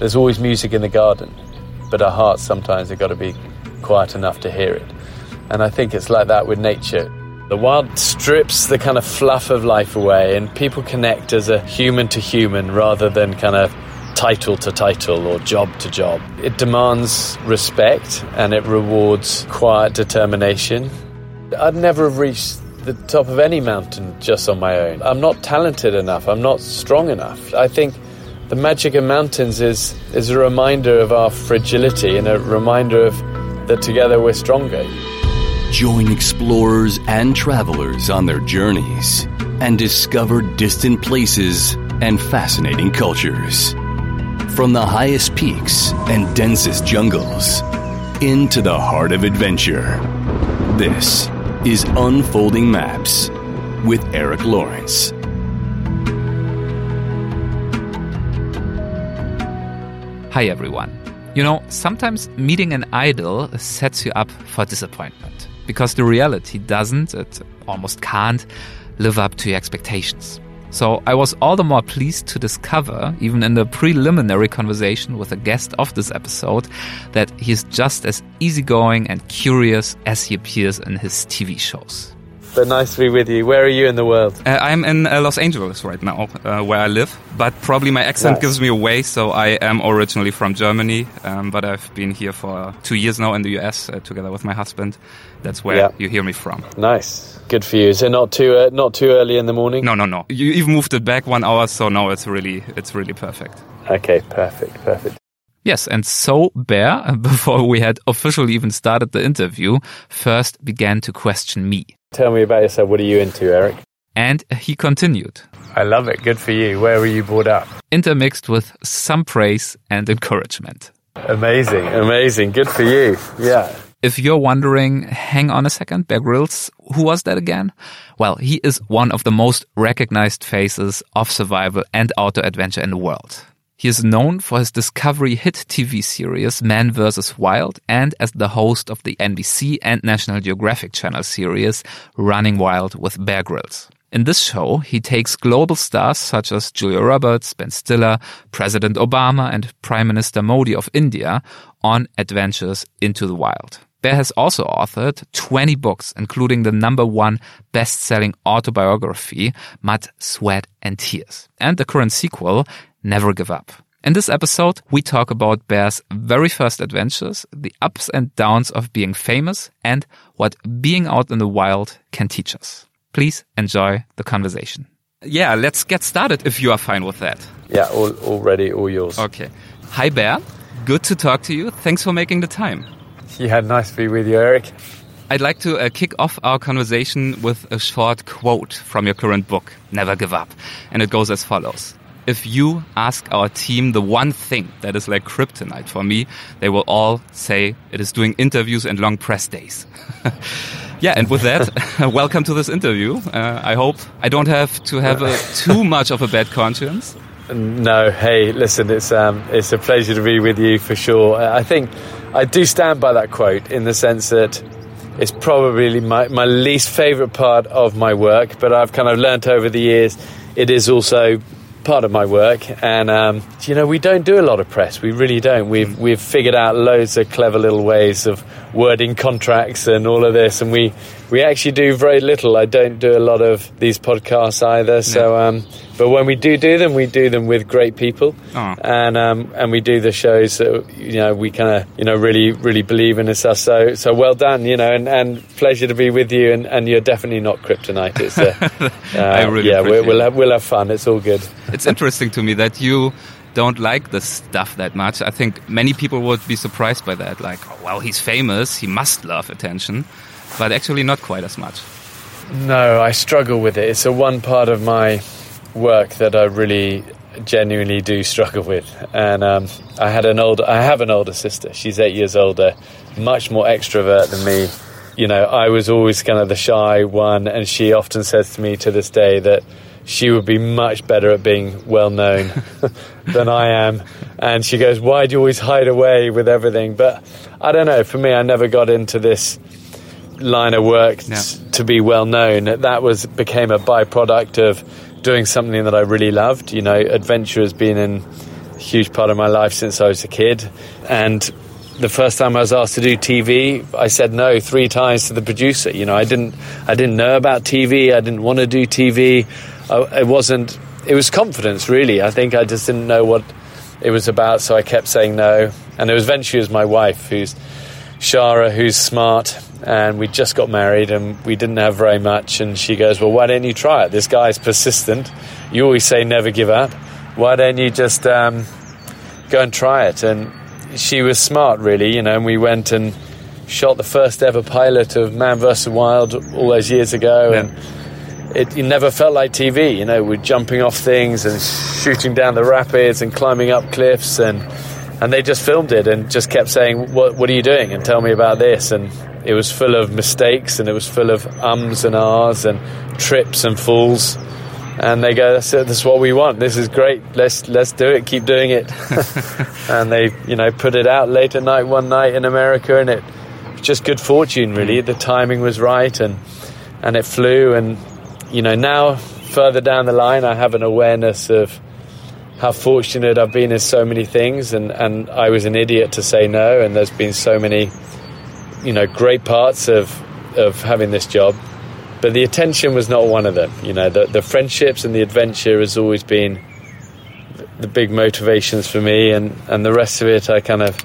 there's always music in the garden, but our hearts sometimes have got to be quiet enough to hear it. And I think it's like that with nature. The wild strips the kind of fluff of life away, and people connect as a human to human rather than kind of title to title or job to job. It demands respect and it rewards quiet determination. I'd never have reached the top of any mountain just on my own. I'm not talented enough, I'm not strong enough. I think the magic of mountains is, is a reminder of our fragility and a reminder of that together we're stronger. Join explorers and travelers on their journeys and discover distant places and fascinating cultures. From the highest peaks and densest jungles into the heart of adventure. This is Unfolding Maps with Eric Lawrence. Hi, everyone. You know, sometimes meeting an idol sets you up for disappointment because the reality doesn't, it almost can't, live up to your expectations. So I was all the more pleased to discover, even in the preliminary conversation with a guest of this episode, that he's just as easygoing and curious as he appears in his TV shows. But nice to be with you. Where are you in the world? Uh, I'm in uh, Los Angeles right now, uh, where I live. But probably my accent Nice. gives me away, so I am originally from Germany. Um, but I've been here for two years now in the US uh, together with my husband. That's where Yeah. you hear me from. Nice. Good for you. Is it not too uh, not too early in the morning? No, no, no. You even moved it back one hour, so now it's really, it's really perfect. Okay, perfect, perfect. Yes, and so Bear, before we had officially even started the interview, first began to question me. Tell me about yourself. What are you into, Eric? And he continued, I love it. Good for you. Where were you brought up? intermixed with some praise and encouragement. Amazing, amazing. Good for you. Yeah. If you're wondering, hang on a second, Bear Grylls, who was that again? Well, he is one of the most recognized faces of survival and outdoor adventure in the world. He is known for his Discovery hit TV series Man vs. Wild and as the host of the NBC and National Geographic Channel series Running Wild with Bear Grylls. In this show, he takes global stars such as Julia Roberts, Ben Stiller, President Obama, and Prime Minister Modi of India on adventures into the wild. Bear has also authored 20 books, including the number one best-selling autobiography, Mud, Sweat, and Tears, and the current sequel, Never Give Up. In this episode, we talk about Bear's very first adventures, the ups and downs of being famous, and what being out in the wild can teach us. Please enjoy the conversation. Yeah, let's get started if you are fine with that. Yeah, all, all ready, all yours. Okay. Hi, Bear. Good to talk to you. Thanks for making the time. Yeah, nice to be with you, Eric. I'd like to uh, kick off our conversation with a short quote from your current book, Never Give Up. And it goes as follows. If you ask our team the one thing that is like kryptonite for me, they will all say it is doing interviews and long press days. yeah, and with that, welcome to this interview. Uh, I hope I don't have to have a, too much of a bad conscience. No, hey, listen, it's um, it's a pleasure to be with you for sure. Uh, I think I do stand by that quote in the sense that it's probably my, my least favourite part of my work, but I've kind of learnt over the years it is also part of my work. And um, you know, we don't do a lot of press. We really don't. We've we've figured out loads of clever little ways of wording contracts and all of this, and we we actually do very little. I don't do a lot of these podcasts either. So, um, but when we do do them, we do them with great people, Oh. and um, and we do the shows that you know we kind of you know really really believe in and stuff. So so well done, you know, and, and pleasure to be with you. And, and you're definitely not kryptonite. It's uh, uh, I really yeah, we'll, we'll have, we'll have fun. It's all good. it's interesting to me that you don't like this stuff that much. I think many people would be surprised by that. Like, oh, well, he's famous, he must love attention, but actually not quite as much. No, I struggle with it. It's a one part of my work that I really genuinely do struggle with. And um, I had an older, I have an older sister. She's eight years older, much more extrovert than me. You know, I was always kind of the shy one, and she often says to me to this day that she would be much better at being well known than I am. And she goes, "Why do you always hide away with everything?" But I don't know. For me, I never got into this line of work Yeah. s- to be well known. That was became a byproduct of doing something that I really loved. You know, adventure has been in huge part of my life since I was a kid. And the first time I was asked to do TV, I said no three times to the producer. You know, I didn't, I didn't know about TV. I didn't want to do TV. I, it wasn't. It was confidence, really. I think I just didn't know what it was about, so I kept saying no. And it was eventually was my wife, who's Shara, who's smart, and we just got married, and we didn't have very much. And she goes, "Well, why don't you try it? This guy's persistent. You always say never give up. Why don't you just um, go and try it?" And she was smart, really, you know. And we went and shot the first ever pilot of Man vs Wild all those years ago, yeah. and it, it, never felt like TV. You know, we're jumping off things and shooting down the rapids and climbing up cliffs, and and they just filmed it and just kept saying, "What what are you doing?" and tell me about this. And it was full of mistakes and it was full of ums and ahs and trips and falls. And they go, "That's, it. that's what we want. This is great. Let's let's do it. Keep doing it." and they, you know, put it out late at night one night in America, and it just good fortune. Really, the timing was right, and and it flew and you know, now further down the line, I have an awareness of how fortunate I've been in so many things, and, and I was an idiot to say no. And there's been so many, you know, great parts of of having this job, but the attention was not one of them. You know, the the friendships and the adventure has always been the big motivations for me, and and the rest of it, I kind of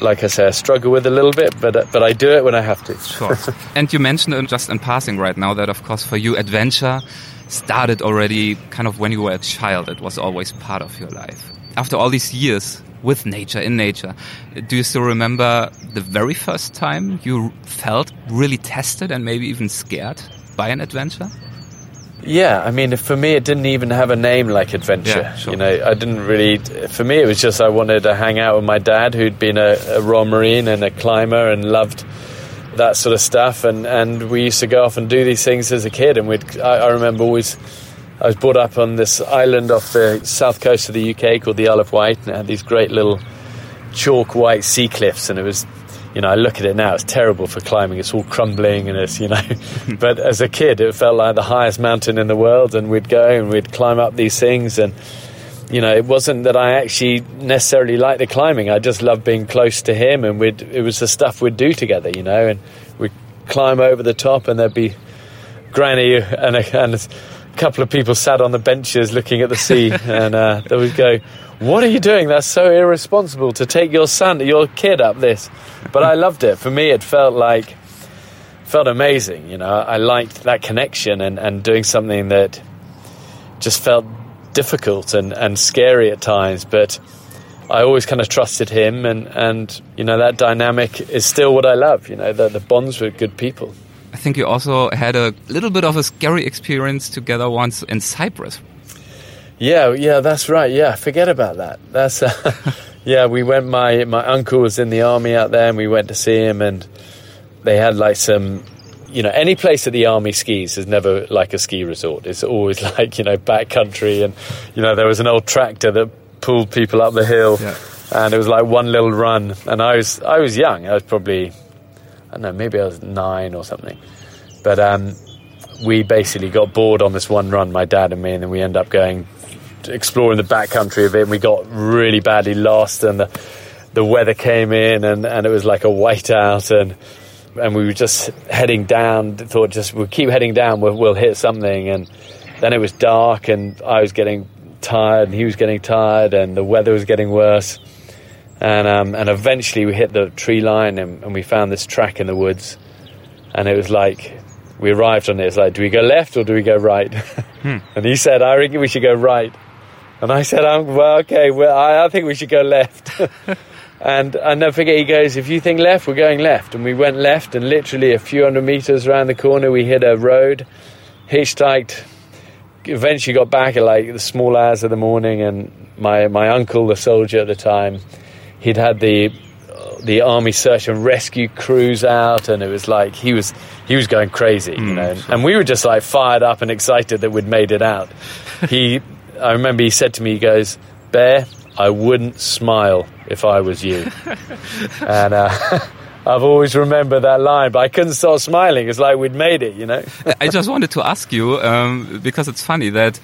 like I say, I struggle with a little bit, but uh, but I do it when I have to. Sure. and you mentioned uh, just in passing right now that, of course, for you, adventure started already kind of when you were a child. It was always part of your life. After all these years with nature, in nature, do you still remember the very first time you felt really tested and maybe even scared by an adventure? Yeah, I mean, for me, it didn't even have a name like adventure. Yeah, sure. You know, I didn't really. For me, it was just I wanted to hang out with my dad, who'd been a, a Royal Marine and a climber and loved that sort of stuff. And, and we used to go off and do these things as a kid. And we'd, I, I remember always, I was brought up on this island off the south coast of the UK called the Isle of Wight, and it had these great little chalk white sea cliffs, and it was you know, I look at it now, it's terrible for climbing. It's all crumbling and it's, you know, but as a kid, it felt like the highest mountain in the world. And we'd go and we'd climb up these things. And, you know, it wasn't that I actually necessarily liked the climbing. I just loved being close to him. And we'd, it was the stuff we'd do together, you know, and we'd climb over the top and there'd be Granny and a, and couple of people sat on the benches looking at the sea. and uh, they would go, what are you doing? That's so irresponsible to take your son, your kid up this. But I loved it. For me, it felt like, felt amazing. You know, I liked that connection and, and doing something that just felt difficult and, and scary at times. But I always kind of trusted him, and, and you know, that dynamic is still what I love. You know, the, the bonds with good people. I think you also had a little bit of a scary experience together once in Cyprus. Yeah, yeah, that's right. Yeah, forget about that. That's uh, yeah. We went. My my uncle was in the army out there, and we went to see him, and they had like some. You know, any place that the army skis is never like a ski resort. It's always like you know backcountry, and you know there was an old tractor that pulled people up the hill, yeah. and it was like one little run. And I was I was young. I was probably don't know, maybe I was nine or something, but um, we basically got bored on this one run, my dad and me, and then we end up going exploring the backcountry of it, and we got really badly lost, and the, the weather came in, and, and it was like a whiteout, and and we were just heading down. Thought just we'll keep heading down, we'll, we'll hit something, and then it was dark, and I was getting tired, and he was getting tired, and the weather was getting worse, and um, and eventually we hit the tree line, and, and we found this track in the woods, and it was like we arrived on it. It's like, do we go left or do we go right? Hmm. and he said, I reckon we should go right. And I said, um, well, okay, well, I, I, think we should go left. and I never forget, he goes, if you think left, we're going left. And we went left, and literally a few hundred meters around the corner, we hit a road, hitchhiked, eventually got back at like the small hours of the morning. And my, my uncle, the soldier at the time, he'd had the the army search and rescue crews out, and it was like he was he was going crazy, you hmm, know. Sure. And we were just like fired up and excited that we'd made it out. he I remember he said to me, he goes, Bear, I wouldn't smile if I was you. and uh, I've always remembered that line, but I couldn't stop smiling. It's like we'd made it, you know. I just wanted to ask you um, because it's funny that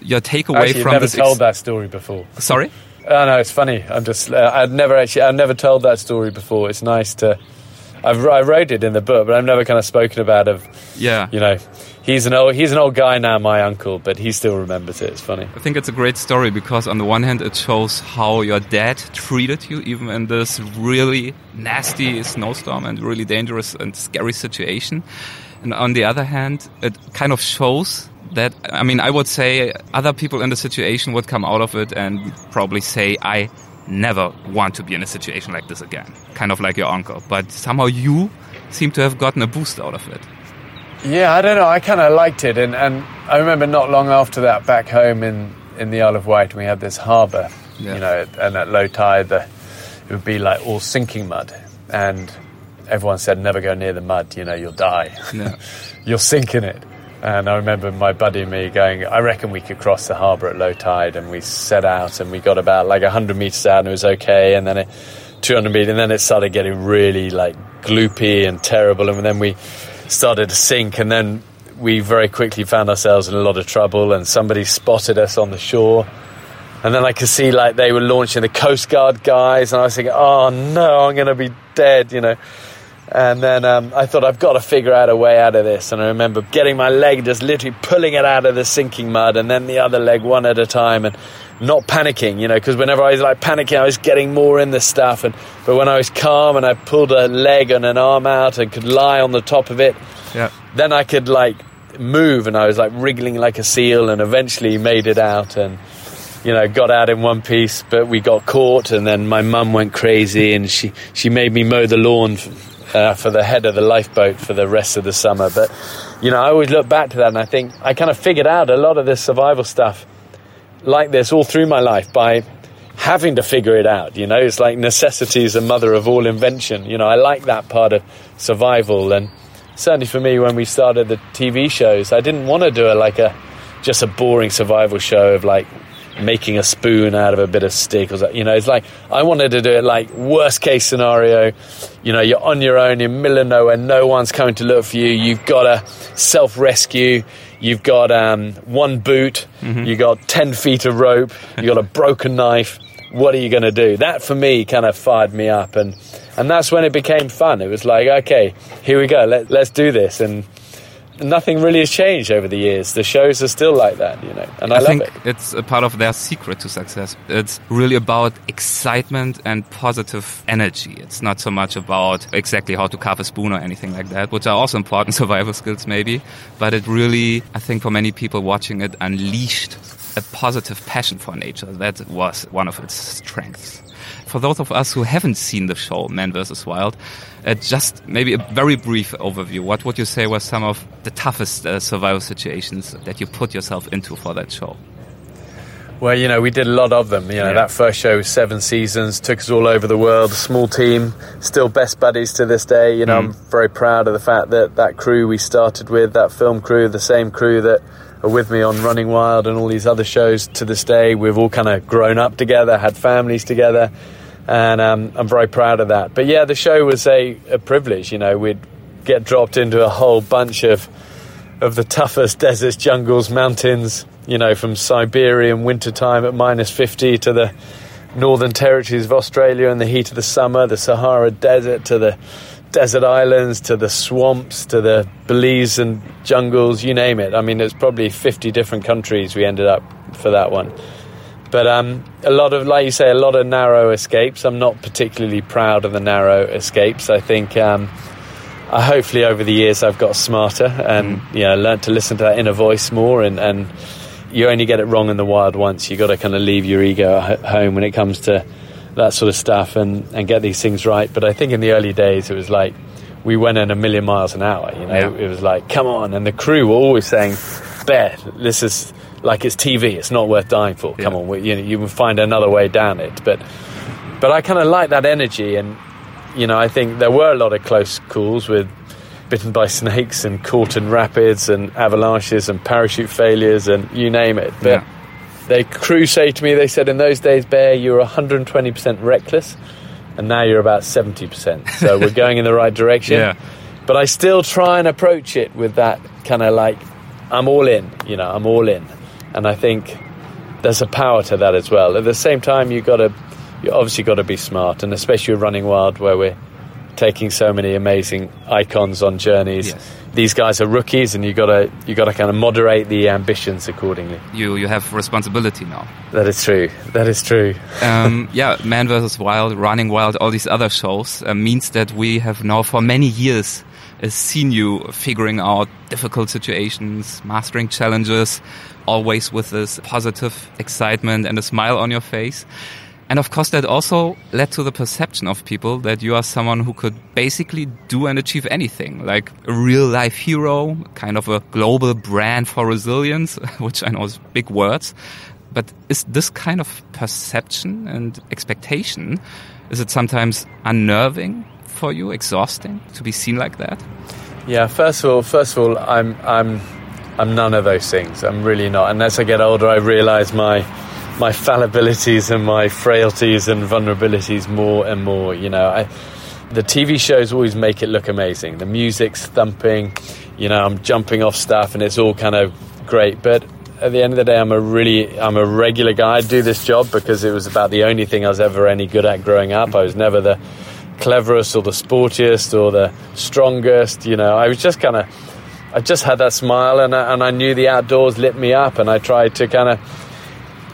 your takeaway Actually, from never this. told that story before. Sorry. Oh no, it's funny. I'm just. Uh, I'd never actually. I've never told that story before. It's nice to. I've, I wrote it in the book, but I've never kind of spoken about of. Yeah. You know, he's an old he's an old guy now, my uncle, but he still remembers it. It's funny. I think it's a great story because on the one hand, it shows how your dad treated you, even in this really nasty snowstorm and really dangerous and scary situation. And on the other hand, it kind of shows that I mean, I would say other people in the situation would come out of it and probably say, I never want to be in a situation like this again. Kind of like your uncle. But somehow you seem to have gotten a boost out of it. Yeah, I don't know. I kind of liked it. And, and I remember not long after that, back home in, in the Isle of Wight, we had this harbour, Yeah. you know, and at low tide, the, it would be like all sinking mud. And everyone said, never go near the mud, you know, you'll die. Yeah. you'll sink in it. And I remember my buddy and me going, I reckon we could cross the harbour at low tide. And we set out and we got about like 100 metres out and it was okay. And then it, 200 metres, and then it started getting really like gloopy and terrible. And then we started to sink. And then we very quickly found ourselves in a lot of trouble. And somebody spotted us on the shore. And then I could see like they were launching the Coast Guard guys. And I was thinking, oh no, I'm going to be dead, you know. And then um, I thought, I've got to figure out a way out of this. And I remember getting my leg, just literally pulling it out of the sinking mud, and then the other leg one at a time, and not panicking, you know, because whenever I was like panicking, I was getting more in the stuff. And but when I was calm and I pulled a leg and an arm out and could lie on the top of it, Yeah. then I could like move, and I was like wriggling like a seal, and eventually made it out and. You know, got out in one piece, but we got caught, and then my mum went crazy, and she she made me mow the lawn uh, for the head of the lifeboat for the rest of the summer. But you know, I always look back to that, and I think I kind of figured out a lot of this survival stuff like this all through my life by having to figure it out. You know, it's like necessity is the mother of all invention. You know, I like that part of survival, and certainly for me, when we started the TV shows, I didn't want to do it like a just a boring survival show of like making a spoon out of a bit of stick or something. You know, it's like I wanted to do it like worst case scenario. You know, you're on your own in middle of nowhere, no one's coming to look for you. You've got to self rescue. You've got um, one boot. You've got ten feet of rope. You've got a broken knife. What are you going to do? That for me kind of fired me up, and and that's when it became fun. It was like, okay, here we go. Let, let's do this, and nothing really has changed over the years. The shows are still like that, you know, and I, I love think it. it's a part of their secret to success. It's really about excitement and positive energy. It's not so much about exactly how to carve a spoon or anything like that, which are also important survival skills maybe. But it really, I think for many people watching it, unleashed a positive passion for nature. That was one of its strengths. For those of us who haven't seen the show Man vs. Wild, uh, just maybe a very brief overview. What would you say were some of the toughest uh, survival situations that you put yourself into for that show? Well, you know, we did a lot of them. You know, Yeah. that first show was seven seasons, took us all over the world. Small team, still best buddies to this day. You know, I'm very proud of the fact that that crew we started with, that film crew, the same crew that are with me on Running Wild and all these other shows to this day. We've all kind of grown up together, had families together, and um, I'm very proud of that. But yeah, the show was a, a privilege. You know, we'd get dropped into a whole bunch of of the toughest deserts, jungles, mountains, you know, from Siberian wintertime at minus 50 to the northern territories of Australia in the heat of the summer, the Sahara Desert to the desert islands to the swamps to the Belizean jungles, you name it. I mean, it's probably 50 different countries we ended up for that one. But um, a lot of, like you say, a lot of narrow escapes. I'm not particularly proud of the narrow escapes. I think um, I hopefully over the years I've got smarter and you know learned to listen to that inner voice more and, and you only get it wrong in the wild once you got to kind of leave your ego at home when it comes to that sort of stuff and, and get these things right but I think in the early days it was like we went in a million miles an hour you know Yeah. it was like come on and the crew were always saying Bear this is like it's TV it's not worth dying for come Yeah. on we, you know you will find another way down it but but I kind of like that energy and you know, I think there were a lot of close calls with bitten by snakes and caught in rapids and avalanches and parachute failures and you name it. But Yeah. The crew say to me, they said in those days, Bear, you were 120% reckless and now you're about 70%. So we're going in the right direction. Yeah. But I still try and approach it with that kind of like, I'm all in, you know, I'm all in. And I think there's a power to that as well. At the same time, you've got to you obviously got to be smart, and especially running wild, where we're taking so many amazing icons on journeys. Yes. These guys are rookies, and you got to you got to kind of moderate the ambitions accordingly. You you have responsibility now. That is true. That is true. um, yeah, Man vs. Wild, Running Wild, all these other shows uh, means that we have now for many years uh, seen you figuring out difficult situations, mastering challenges, always with this positive excitement and a smile on your face. And of course, that also led to the perception of people that you are someone who could basically do and achieve anything, like a real life hero, kind of a global brand for resilience, which I know is big words. But is this kind of perception and expectation, is it sometimes unnerving for you, exhausting to be seen like that? Yeah, first of all, first of all, I'm, I'm, I'm none of those things. I'm really not. And as I get older, I realize my, my fallibilities and my frailties and vulnerabilities more and more. You know, I, the TV shows always make it look amazing. The music's thumping, you know, I'm jumping off stuff and it's all kind of great. But at the end of the day, I'm a really, I'm a regular guy. I do this job because it was about the only thing I was ever any good at growing up. I was never the cleverest or the sportiest or the strongest. You know, I was just kind of, I just had that smile and I, and I knew the outdoors lit me up and I tried to kind of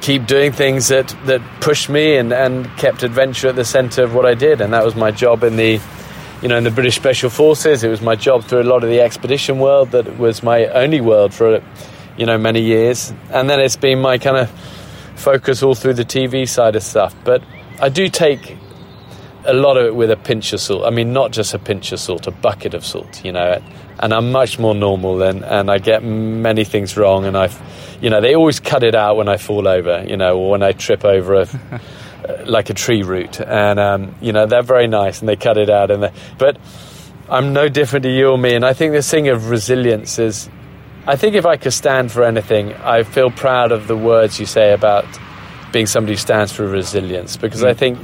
keep doing things that, that pushed me and, and kept adventure at the centre of what I did. And that was my job in the, you know, in the British Special Forces. It was my job through a lot of the expedition world that was my only world for, you know, many years. And then it's been my kind of focus all through the TV side of stuff. But I do take a lot of it with a pinch of salt. I mean, not just a pinch of salt, a bucket of salt, you know. And I'm much more normal than, and I get many things wrong and I've, you know, they always cut it out when I fall over, you know, or when I trip over a, like a tree root, and um, you know they're very nice and they cut it out. And but I'm no different to you or me, and I think this thing of resilience is. I think if I could stand for anything, I feel proud of the words you say about being somebody who stands for resilience, because mm. I think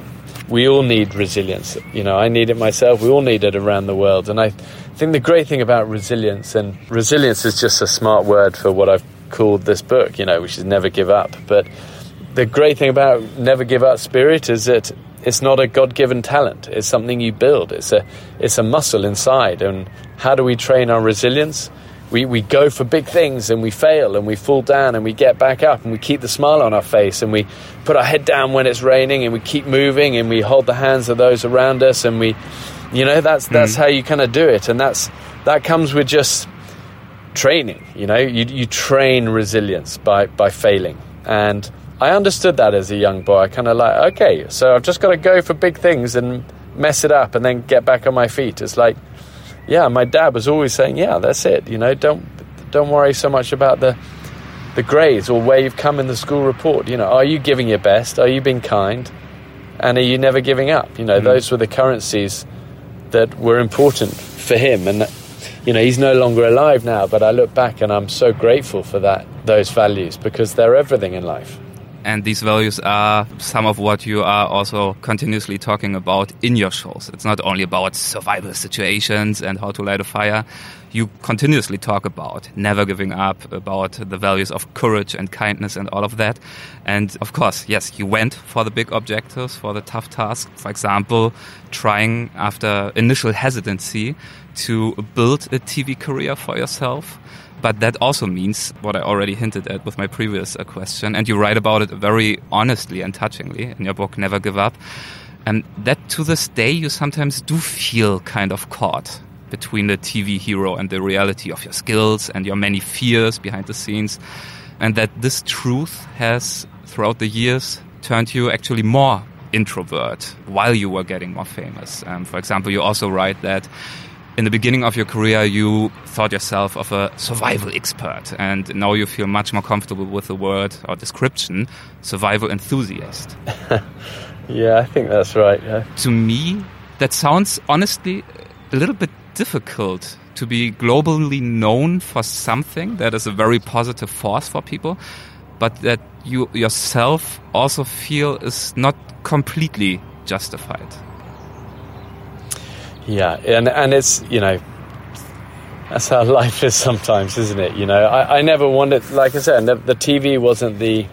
we all need resilience. You know, I need it myself. We all need it around the world, and I think the great thing about resilience and resilience is just a smart word for what I've called this book, you know, which is Never Give Up. But the great thing about Never Give Up Spirit is that it's not a God given talent. It's something you build. It's a, it's a muscle inside. And how do we train our resilience? We, we go for big things and we fail and we fall down and we get back up and we keep the smile on our face and we put our head down when it's raining and we keep moving and we hold the hands of those around us and we, you know, that's, that's mm. how you kind of do it. And that's, that comes with just training. You know, you, you train resilience by, by failing. And I understood that as a young boy. I kind of like, okay, so I've just got to go for big things and mess it up and then get back on my feet. It's like, yeah, my dad was always saying, yeah, that's it. You know, don't don't worry so much about the the grades or where you've come in the school report. You know, are you giving your best? Are you being kind? And are you never giving up? You know, mm. those were the currencies that were important for him. And you know, he's no longer alive now, but I look back and I'm so grateful for that, those values, because they're everything in life. And these values are some of what you are also continuously talking about in your shows. It's not only about survival situations and how to light a fire. You continuously talk about never giving up, about the values of courage and kindness and all of that. And of course, yes, you went for the big objectives, for the tough tasks. For example, trying after initial hesitancy to build a TV career for yourself. But that also means what I already hinted at with my previous uh, question, and you write about it very honestly and touchingly in your book, Never Give Up. And that to this day, you sometimes do feel kind of caught between the TV hero and the reality of your skills and your many fears behind the scenes. And that this truth has, throughout the years, turned you actually more introvert while you were getting more famous. Um, for example, you also write that in the beginning of your career, you thought yourself of a survival expert, and now you feel much more comfortable with the word or description survival enthusiast. yeah, I think that's right. Yeah. To me, that sounds honestly a little bit difficult to be globally known for something that is a very positive force for people, but that you yourself also feel is not completely justified. Yeah, and and it's you know that's how life is sometimes, isn't it? You know, I, I never wanted, like I said, the, the TV wasn't the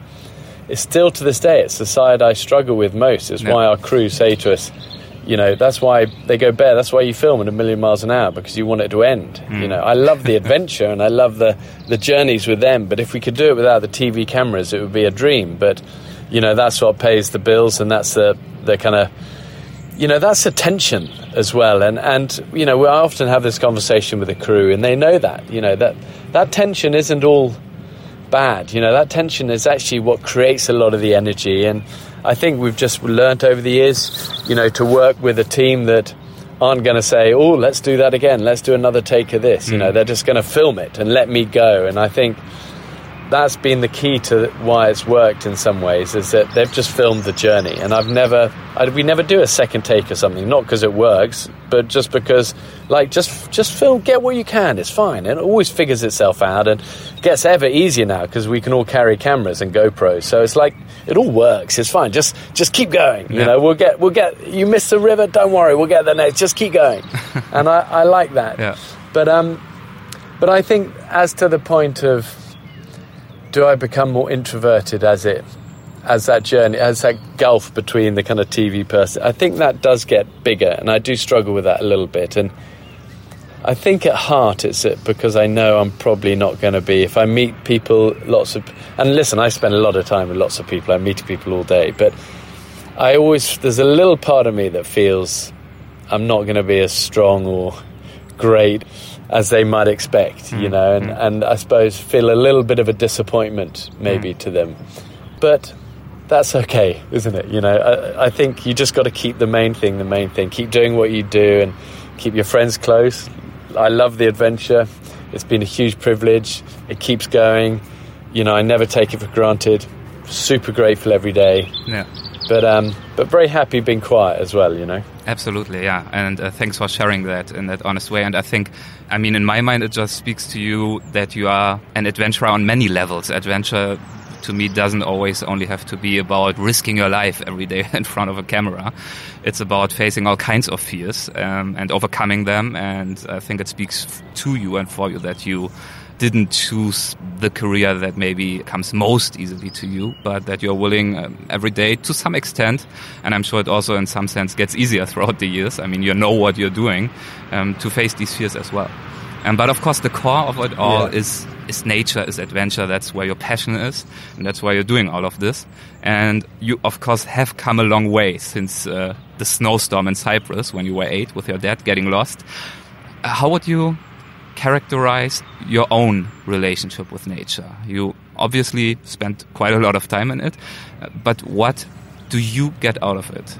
it's still to this day, it's the side I struggle with most. It's why our crew say to us, you know, that's why they go Bear. That's why you film at a million miles an hour because you want it to end. Hmm. You know, I love the adventure and I love the the journeys with them. But if we could do it without the TV cameras, it would be a dream. But you know, that's what pays the bills, and that's the the kind of you know that's a tension as well. And and you know we often have this conversation with the crew and they know that you know that that tension isn't all bad. You know that tension is actually what creates a lot of the energy. And i think we've just learnt over the years you know to work with a team that aren't going to say oh let's do that again. Let's do another take of this. You know mm. they're just going to film it and let me go. And i think that's been the key to why it's worked in some ways is that they've just filmed the journey. And i've never I, we never do a second take or something not because it works but just because like just just film get what you can it's fine. It always figures itself out and gets ever easier now because we can all carry cameras and gopros so it's like it all works it's fine just just keep going you Yeah. know? We'll get we'll get you miss the river don't worry we'll get there next just keep going. And i i like that. Yeah. but um but i think as to the point of do I become more introverted as it as that journey as that gulf between the kind of TV person? I think that does get bigger and I do struggle with that a little bit. And I think at heart it's it because I know I'm probably not going to be if I meet people lots of and listen I spend a lot of time with lots of people. I meet people all day. But I always there's a little part of me that feels I'm not going to be as strong or great as they might expect, you know, and, mm-hmm. and I suppose feel a little bit of a disappointment maybe to them. But that's okay, isn't it? You know, I, I think you just got to keep the main thing the main thing. Keep doing what you do and keep your friends close. I love the adventure. It's been a huge privilege. It keeps going. You know, I never take it for granted. Super grateful every day. Yeah. But um, but very happy being quiet as well, you know. Absolutely, yeah. And uh, thanks for sharing that in that honest way. And I think, I mean, in my mind, it just speaks to you that you are an adventurer on many levels. Adventure to me doesn't always only have to be about risking your life every day in front of a camera. It's about facing all kinds of fears um, and overcoming them. And I think it speaks to you and for you that you didn't choose the career that maybe comes most easily to you, but that you're willing um, every day to some extent, and I'm sure it also in some sense gets easier throughout the years. I mean, you know what you're doing um, to face these fears as well. Um, but of course, the core of it all Yeah. is is nature, is adventure. That's where your passion is, and that's why you're doing all of this. And you, of course, have come a long way since uh, the snowstorm in Cyprus when you were eight with your dad getting lost. Uh, How would you characterize your own relationship with nature? You obviously spent quite a lot of time in it, but what do you get out of it?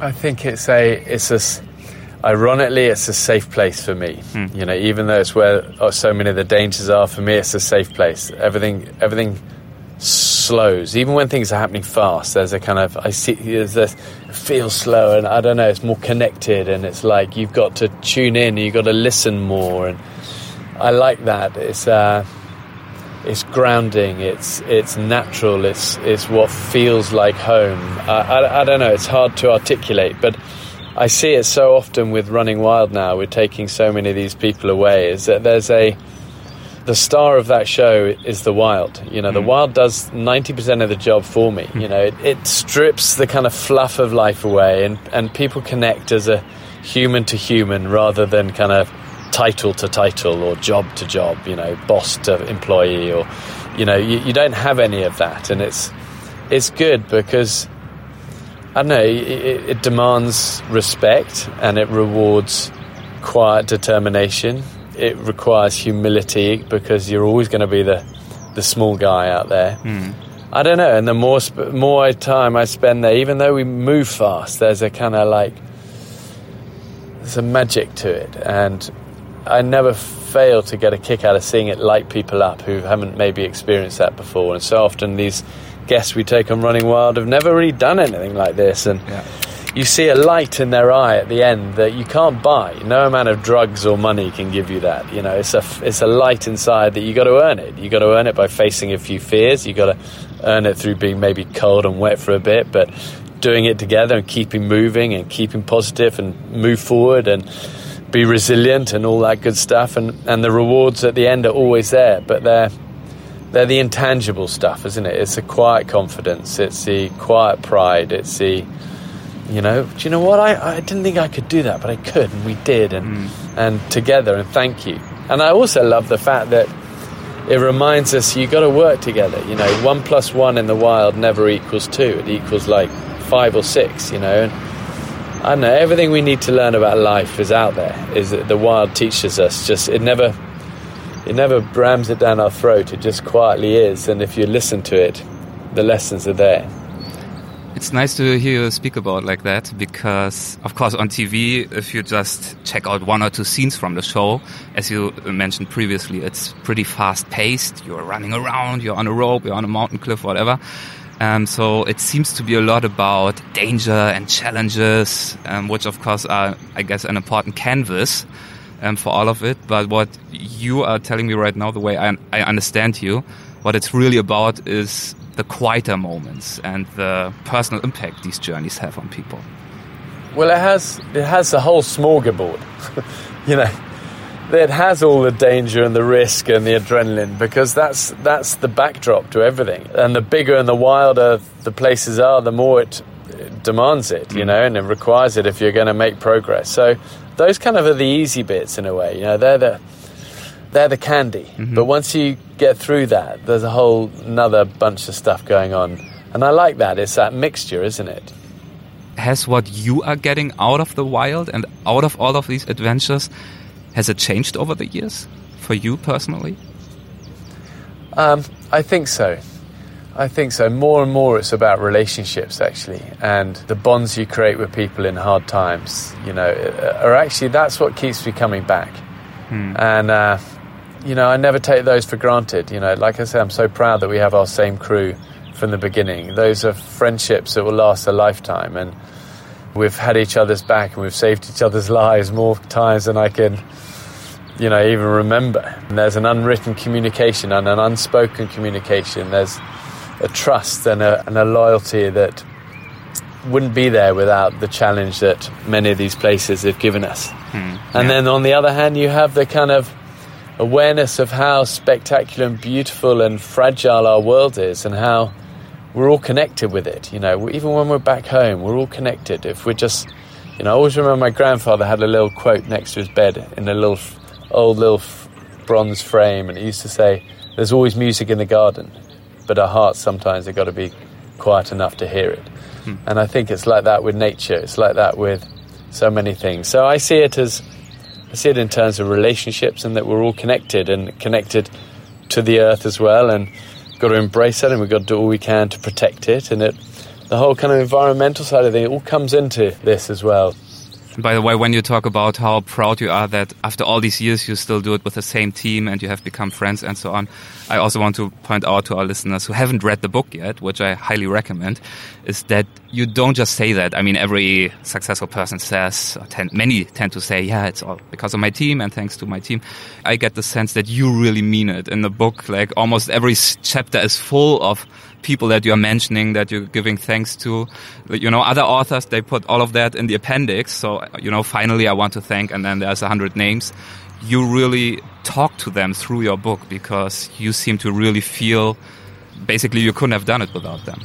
I think it's a it's a ironically it's a safe place for me. Hmm. You know, even though it's where oh, so many of the dangers are for me, it's a safe place. Everything everything slows. Even when things are happening fast, there's a kind of I see there's it feels slow and I don't know. It's more connected and it's like you've got to tune in. You've got to listen more and I like that. It's uh, it's grounding. It's it's natural. It's it's what feels like home. I, I, I don't know. It's hard to articulate, but I see it so often with Running Wild now. We're taking so many of these people away. Is that there's a the star of that show is the wild. You know, the mm. wild does ninety percent of the job for me. Mm. You know, it, it strips the kind of fluff of life away, and and people connect as a human to human rather than kind of title to title or job to job. You know, boss to employee, or you know, you, you don't have any of that, and it's it's good because I don't know. It, it demands respect and it rewards quiet determination. It requires humility because you're always going to be the the small guy out there. Hmm. I don't know. And the more sp- more time I spend there, even though we move fast, there's a kind of like there's a magic to it, and I never fail to get a kick out of seeing it light people up who haven't maybe experienced that before. And so often these guests we take on Running Wild have never really done anything like this, and Yeah. You see a light in their eye at the end that you can't buy. No amount of drugs or money can give you that. You know, it's a it's a light inside that you got to earn it. You got to earn it by facing a few fears. You got to earn it through being maybe cold and wet for a bit, but doing it together and keeping moving and keeping positive and move forward and be resilient and all that good stuff. And and the rewards at the end are always there, but they're they're the intangible stuff, isn't it? It's the quiet confidence, it's the quiet pride, it's the you know, do you know what? I, I didn't think I could do that, but I could, and we did, and mm. and together, and thank you. And I also love the fact that it reminds us you got to work together. You know, one plus one in the wild never equals two; it equals like five or six. You know, and I don't know. Everything we need to learn about life is out there. Is that the wild teaches us? Just it never, it never rams it down our throat. It just quietly is, and if you listen to it, the lessons are there. It's nice to hear you speak about like that because, of course, on TV, if you just check out one or two scenes from the show, as you mentioned previously, it's pretty fast paced. You're running around, you're on a rope, you're on a mountain cliff, whatever. Um, so it seems to be a lot about danger and challenges, um, which of course are, I guess, an important canvas um, for all of it. But what you are telling me right now, the way I, I understand you, what it's really about is the quieter moments and the personal impact these journeys have on people? Well, it has it has a whole smorgasbord. you know, it has all the danger and the risk and the adrenaline because that's that's the backdrop to everything. And the bigger and the wilder the places are, the more it, it demands it. You mm. know, and it requires it if you're going to make progress. So those kind of are the easy bits in a way. You know, they're the they're the candy. Mm-hmm. But once you get through that, there's a whole another bunch of stuff going on. And I like that. It's that mixture, isn't it? Has what you are getting out of the wild and out of all of these adventures, has it changed over the years for you personally? Um, I think so. I think so. More and more, it's about relationships actually, and the bonds you create with people in hard times. You know, are actually that's what keeps me coming back. Hmm. And uh, you know, I never take those for granted. You know, like I said, I'm so proud that we have our same crew from the beginning. Those are friendships that will last a lifetime, and we've had each other's back and we've saved each other's lives more times than I can, you know, even remember. And there's an unwritten communication and an unspoken communication. There's a trust and a, and a loyalty that wouldn't be there without the challenge that many of these places have given us. Hmm, and yeah. then on the other hand, you have the kind of awareness of how spectacular and beautiful and fragile our world is and how we're all connected with it. You know, even when we're back home, we're all connected. If we're just, you know, I always remember my grandfather had a little quote next to his bed in a little old little bronze frame, and he used to say, "There's always music in the garden, but our hearts sometimes have got to be quiet enough to hear it." Hmm. And I think it's like that with nature. It's like that with so many things. So I see it as I see it in terms of relationships and that we're all connected and connected to the earth as well, and we've got to embrace that, and we've got to do all we can to protect it. And it, the whole kind of environmental side of it all comes into this as well. By the way, when you talk about how proud you are that after all these years you still do it with the same team and you have become friends and so on, I also want to point out to our listeners who haven't read the book yet, which I highly recommend, is that you don't just say that. I mean, every successful person says, many tend to say, yeah, it's all because of my team and thanks to my team. I get the sense that you really mean it in the book. Like almost every chapter is full of people that you're mentioning that you're giving thanks to. You know, other authors, they put all of that in the appendix. So, you know, finally I want to thank, and then there's a hundred names. You really talk to them through your book because you seem to really feel basically you couldn't have done it without them.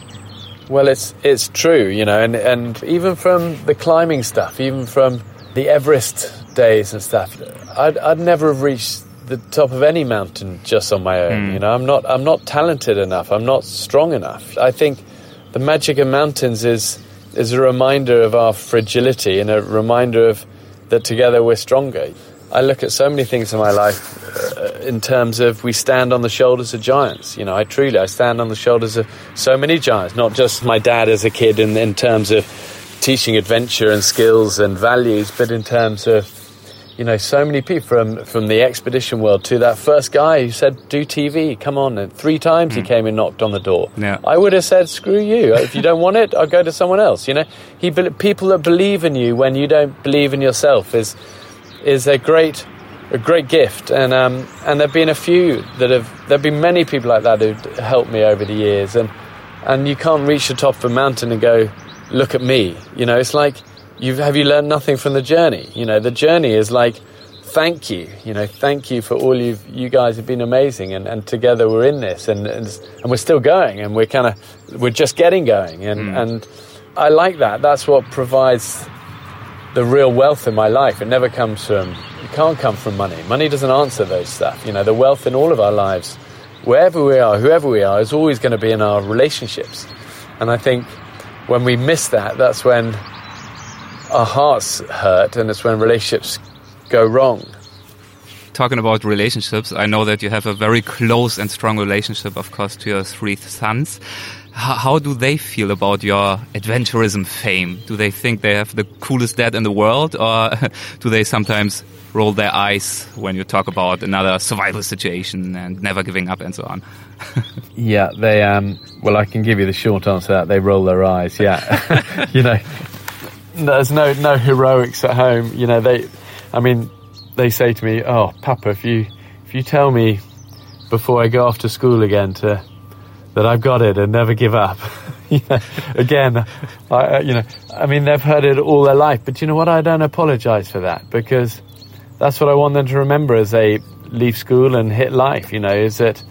Well, it's it's true, you know, and, and even from the climbing stuff, even from the Everest days and stuff, I'd, I'd never have reached the top of any mountain just on my own. Mm. You know, I'm not I'm not talented enough. I'm not strong enough. I think the magic of mountains is is a reminder of our fragility and a reminder of that together we're stronger. I look at so many things in my life uh, in terms of we stand on the shoulders of giants. You know, I truly I stand on the shoulders of so many giants, not just my dad as a kid in, in terms of teaching adventure and skills and values, but in terms of you know, so many people from from the expedition world to that first guy who said, "Do TV, come on!" And three times mm. he hmm. came and knocked on the door. Yeah. I would have said, "Screw you! If you don't want it, I'll go to someone else." You know, he people that believe in you when you don't believe in yourself is is a great a great gift. And um, and there've been a few that have there've been many people like that who've helped me over the years. And and you can't reach the top of a mountain and go, "Look at me!" You know, it's like You've, have you learned nothing from the journey? You know, the journey is like thank you. You know, thank you for all you you guys have been amazing, and, and together we're in this, and, and and we're still going, and we're kind of we're just getting going, and Mm. and I like that. That's what provides the real wealth in my life. It never comes from it can't come from money. Money doesn't answer those stuff. You know, the wealth in all of our lives, wherever we are, whoever we are, is always going to be in our relationships, and I think when we miss that, that's when our hearts hurt, and it's when relationships go wrong. Talking about relationships, I know that you have a very close and strong relationship, of course, to your three sons. How, how do they feel about your adventurism fame? Do they think they have the coolest dad in the world, or do they sometimes roll their eyes when you talk about another survival situation and never giving up and so on? Yeah, they um well I can give you the short answer that. They roll their eyes, yeah. you know there's no no heroics at home. You know, they I mean, they say to me, Oh, Papa, if you if you tell me before I go off to school again to that I've got it and never give up. again, I, you know, I mean, they've heard it all their life, but you know what? I don't apologize for that because that's what I want them to remember as they leave school and hit life. You know, is that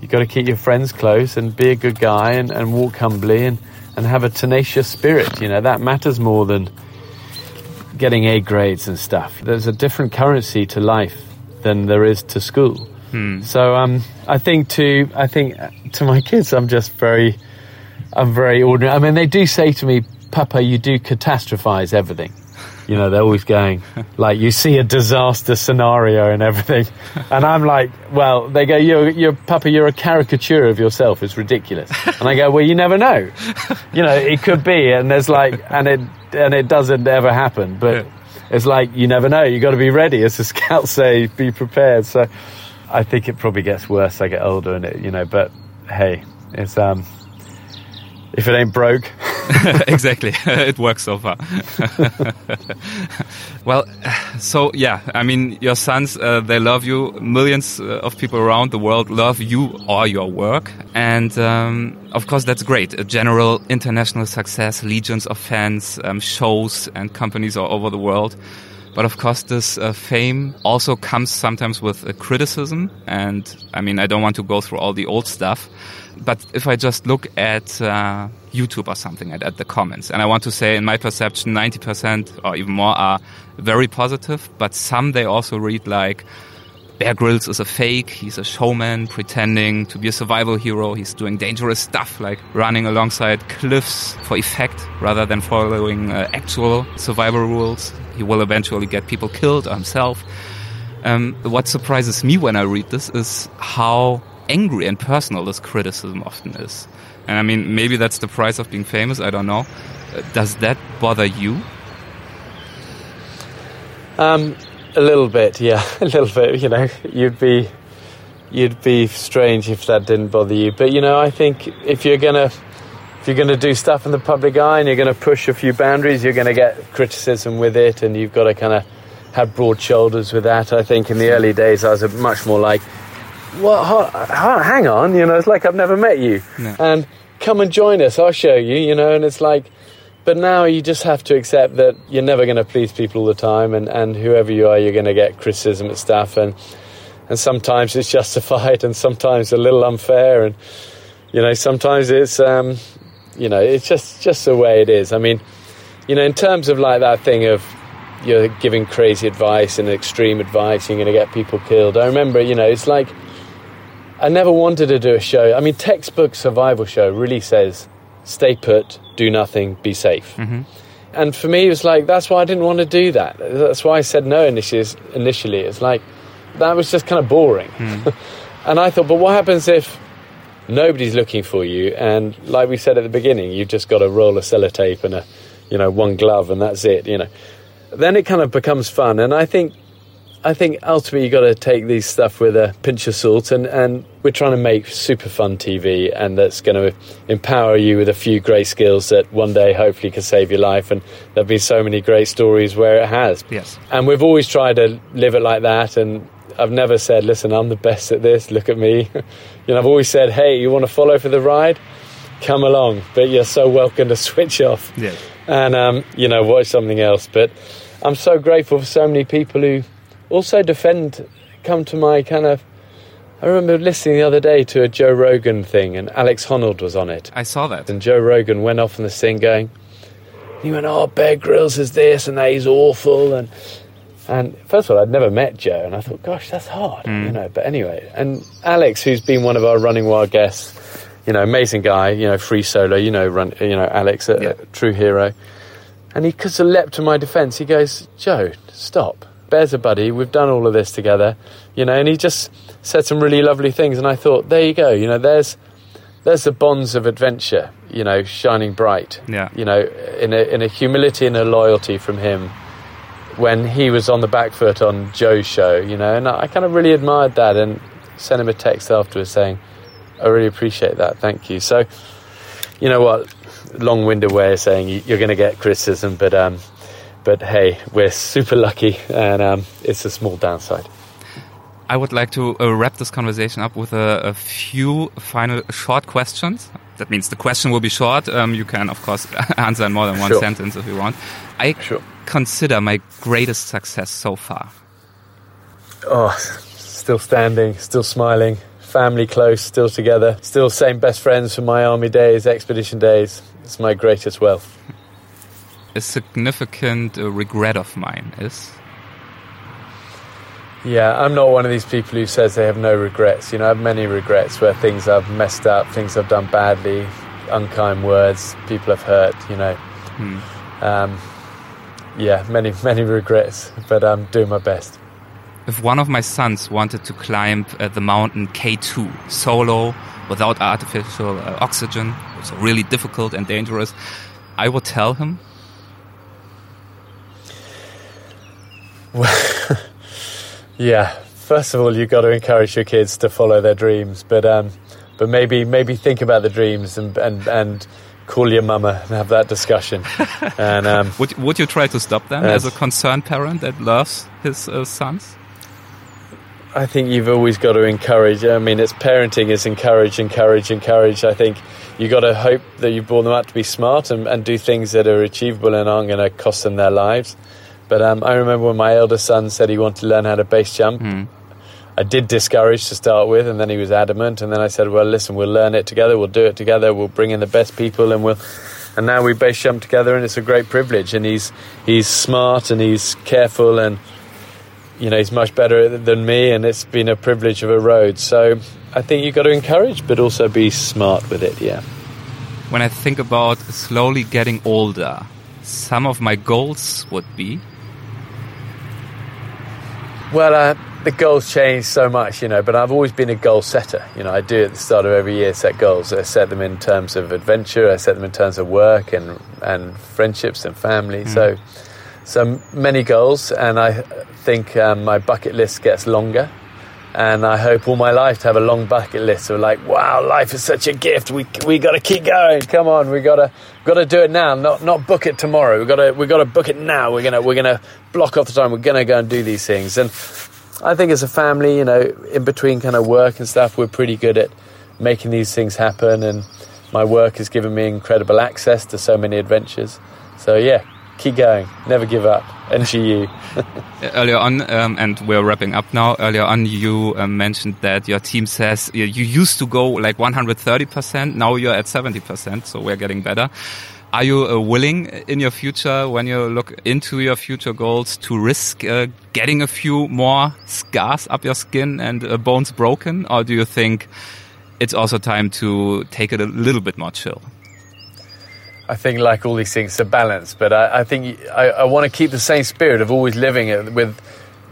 you've got to keep your friends close and be a good guy and, and walk humbly and, and have a tenacious spirit. You know, that matters more than getting A grades and stuff. There's a different currency to life than there is to school. So um, I think to I think to my kids, I'm just very, I'm very ordinary. I mean, they do say to me, "Papa, you do catastrophize everything." You know, they're always going like you see a disaster scenario and everything, and I'm like, well, they go, "You're, you're, Papa, you're a caricature of yourself. It's ridiculous." And I go, "Well, you never know. You know, it could be." And there's like, and it and it doesn't ever happen, but. It's like you never know. You've got to be ready, as the scouts say. Be prepared. So, I think it probably gets worse as I get older, and it, you know. But hey, it's um, if it ain't broke, exactly. it works so far. well, so yeah, I mean, your sons, uh, they love you. Millions uh, of people around the world love you or your work. And um, of course, that's great. A general international success, legions of fans, um, shows, and companies all over the world. But of course, this uh, fame also comes sometimes with uh, criticism. And I mean, I don't want to go through all the old stuff. But if I just look at uh, YouTube or something, at, at the comments, and I want to say, in my perception, 90% or even more are very positive. But some they also read like, Bear Grylls is a fake. He's a showman pretending to be a survival hero. He's doing dangerous stuff like running alongside cliffs for effect rather than following uh, actual survival rules. He will eventually get people killed or himself. Um, what surprises me when I read this is how angry and personal this criticism often is. And I mean, maybe that's the price of being famous. I don't know. Uh, does that bother you? Um, a little bit, yeah, a little bit. You know, you'd be, you'd be strange if that didn't bother you. But you know, I think if you're gonna, if you're gonna do stuff in the public eye and you're gonna push a few boundaries, you're gonna get criticism with it, and you've got to kind of have broad shoulders with that. I think in the early days, I was much more like? Well, hang on, you know, it's like I've never met you, No. and come and join us. I'll show you, you know, and it's like. But now you just have to accept that you're never going to please people all the time, and, and whoever you are, you're going to get criticism and stuff, and and sometimes it's justified, and sometimes a little unfair, and you know sometimes it's um, you know it's just just the way it is. I mean, you know, in terms of like that thing of you're giving crazy advice and extreme advice, you're going to get people killed. I remember, you know, it's like I never wanted to do a show. I mean, textbook survival show really says stay put, do nothing, be safe. Mm-hmm. And for me, it was like, that's why I didn't want to do that. That's why I said no initially. initially. It's like, that was just kind of boring. Hmm. and I thought, but what happens if nobody's looking for you? And like we said at the beginning, you've just got a roll of sellotape and a, you know, one glove and that's it, you know. Then it kind of becomes fun. And I think I think ultimately you've got to take these stuff with a pinch of salt, and, and we're trying to make super fun TV, and that's going to empower you with a few great skills that one day hopefully can save your life. And there've been so many great stories where it has. Yes. And we've always tried to live it like that, and I've never said, listen, I'm the best at this, look at me. you know, I've always said, hey, you want to follow for the ride? Come along, but you're so welcome to switch off Yes. and um, you know watch something else. But I'm so grateful for so many people who also defend, come to my kind of. I remember listening the other day to a Joe Rogan thing, and Alex Honnold was on it. I saw that. And Joe Rogan went off on this thing going, he went, oh, Bear Grylls is this and that, he's awful. And and first of all, I'd never met Joe, and I thought, gosh, that's hard, mm. you know. But anyway, and Alex, who's been one of our Running Wild guests, you know, amazing guy, you know, free solo, you know, run, you know, Alex, a, yeah. a true hero. And he could have leapt to my defence. He goes, Joe, stop. Bear's a buddy. We've done all of this together, you know. And he just said some really lovely things. And I thought, there you go. You know, there's there's the bonds of adventure, you know, shining bright. Yeah. You know, in a in a humility and a loyalty from him when he was on the back foot on Joe's show, you know, and I kind of really admired that and sent him a text afterwards saying, I really appreciate that, thank you. So, you know what, long winded way of saying you're going to get criticism, but, um, but hey, we're super lucky and um, it's a small downside. I would like to uh, wrap this conversation up with a, a, few final short questions. That means the question will be short. Um, you can, of course, answer in more than one sure. sentence if you want. I sure consider my greatest success so far? Oh, still standing, still smiling, family close, still together, still same best friends from my army days, expedition days. It's my greatest wealth. A significant uh, regret of mine is. Yeah, I'm not one of these people who says they have no regrets. You know, I have many regrets where things I've messed up, things I've done badly, unkind words, people I've hurt, you know. Hmm. Um, yeah, many, many regrets, but I'm doing my best. If one of my sons wanted to climb uh, the mountain K2 solo without artificial uh, oxygen, it's really difficult and dangerous, I would tell him. Well, yeah. First of all, you've got to encourage your kids to follow their dreams, but um, but maybe maybe think about the dreams and and and call your mama and have that discussion. and um, would would you try to stop them as a concerned parent that loves his uh, sons? I think you've always got to encourage. I mean, it's parenting is encourage, encourage, encourage. I think you've got to hope that you've brought them up to be smart and, and do things that are achievable and aren't going to cost them their lives. But um, I remember when my eldest son said he wanted to learn how to base jump. Mm. I did discourage to start with, and then he was adamant. And then I said, "Well, listen, we'll learn it together. We'll do it together. We'll bring in the best people, and we'll." And now we base jump together, and it's a great privilege. And he's he's smart and he's careful, and you know he's much better than me, and it's been a privilege of a road. So I think you've got to encourage, but also be smart with it. Yeah. When I think about slowly getting older, some of my goals would be. Well, uh, the goals change so much, you know, but I've always been a goal setter. You know, I do at the start of every year set goals. I set them in terms of adventure, I set them in terms of work and and friendships and family. Mm. So, so many goals, and I think um, my bucket list gets longer. And I hope all my life to have a long bucket list of like, wow, life is such a gift. We we got to keep going. Come on, we got to got to do it now. Not not book it tomorrow. We got to we got to book it now. We're gonna we're gonna block off the time. We're gonna go and do these things. And I think as a family, you know, in between kind of work and stuff, we're pretty good at making these things happen. And my work has given me incredible access to so many adventures. So yeah, keep going, never give up. NGU. earlier on, um, and we're wrapping up now. Earlier on, you um, mentioned that your team says you used to go like 130%. Now you're at 70%, so we're getting better. Are you uh, willing in your future, when you look into your future goals, to risk uh, getting a few more scars up your skin and uh, bones broken? Or do you think it's also time to take it a little bit more chill? I think, like all these things, it's a balance. But I, I think I, I want to keep the same spirit of always living it with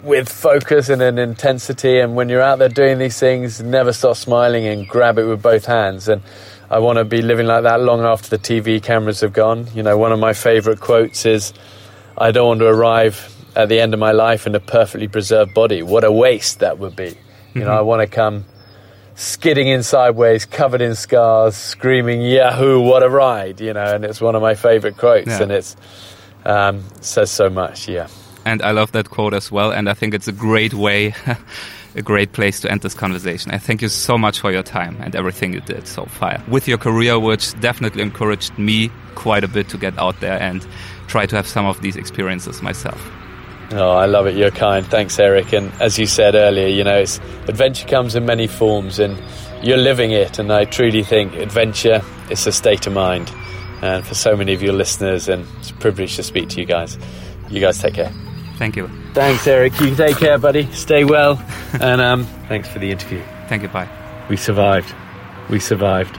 with focus and an intensity. And when you're out there doing these things, never stop smiling and grab it with both hands. And I want to be living like that long after the TV cameras have gone. You know, one of my favourite quotes is, I don't want to arrive at the end of my life in a perfectly preserved body. What a waste that would be. You mm-hmm. know, I want to come skidding in sideways, covered in scars, screaming, Yahoo, what a ride, you know, and it's one of my favourite quotes yeah. and it's um, says so much, yeah. And I love that quote as well, and I think it's a great way a great place to end this conversation. I thank you so much for your time and everything you did so far with your career, which definitely encouraged me quite a bit to get out there and try to have some of these experiences myself. Oh, I love it. You're kind. Thanks, Eric. And as you said earlier, you know, it's adventure comes in many forms, and you're living it. And I truly think adventure is a state of mind. And for so many of your listeners, and it's a privilege to speak to you guys. You guys take care. Thank you. Thanks, Eric. You take care, buddy. Stay well. and um, thanks for the interview. Thank you. Bye. We survived. We survived.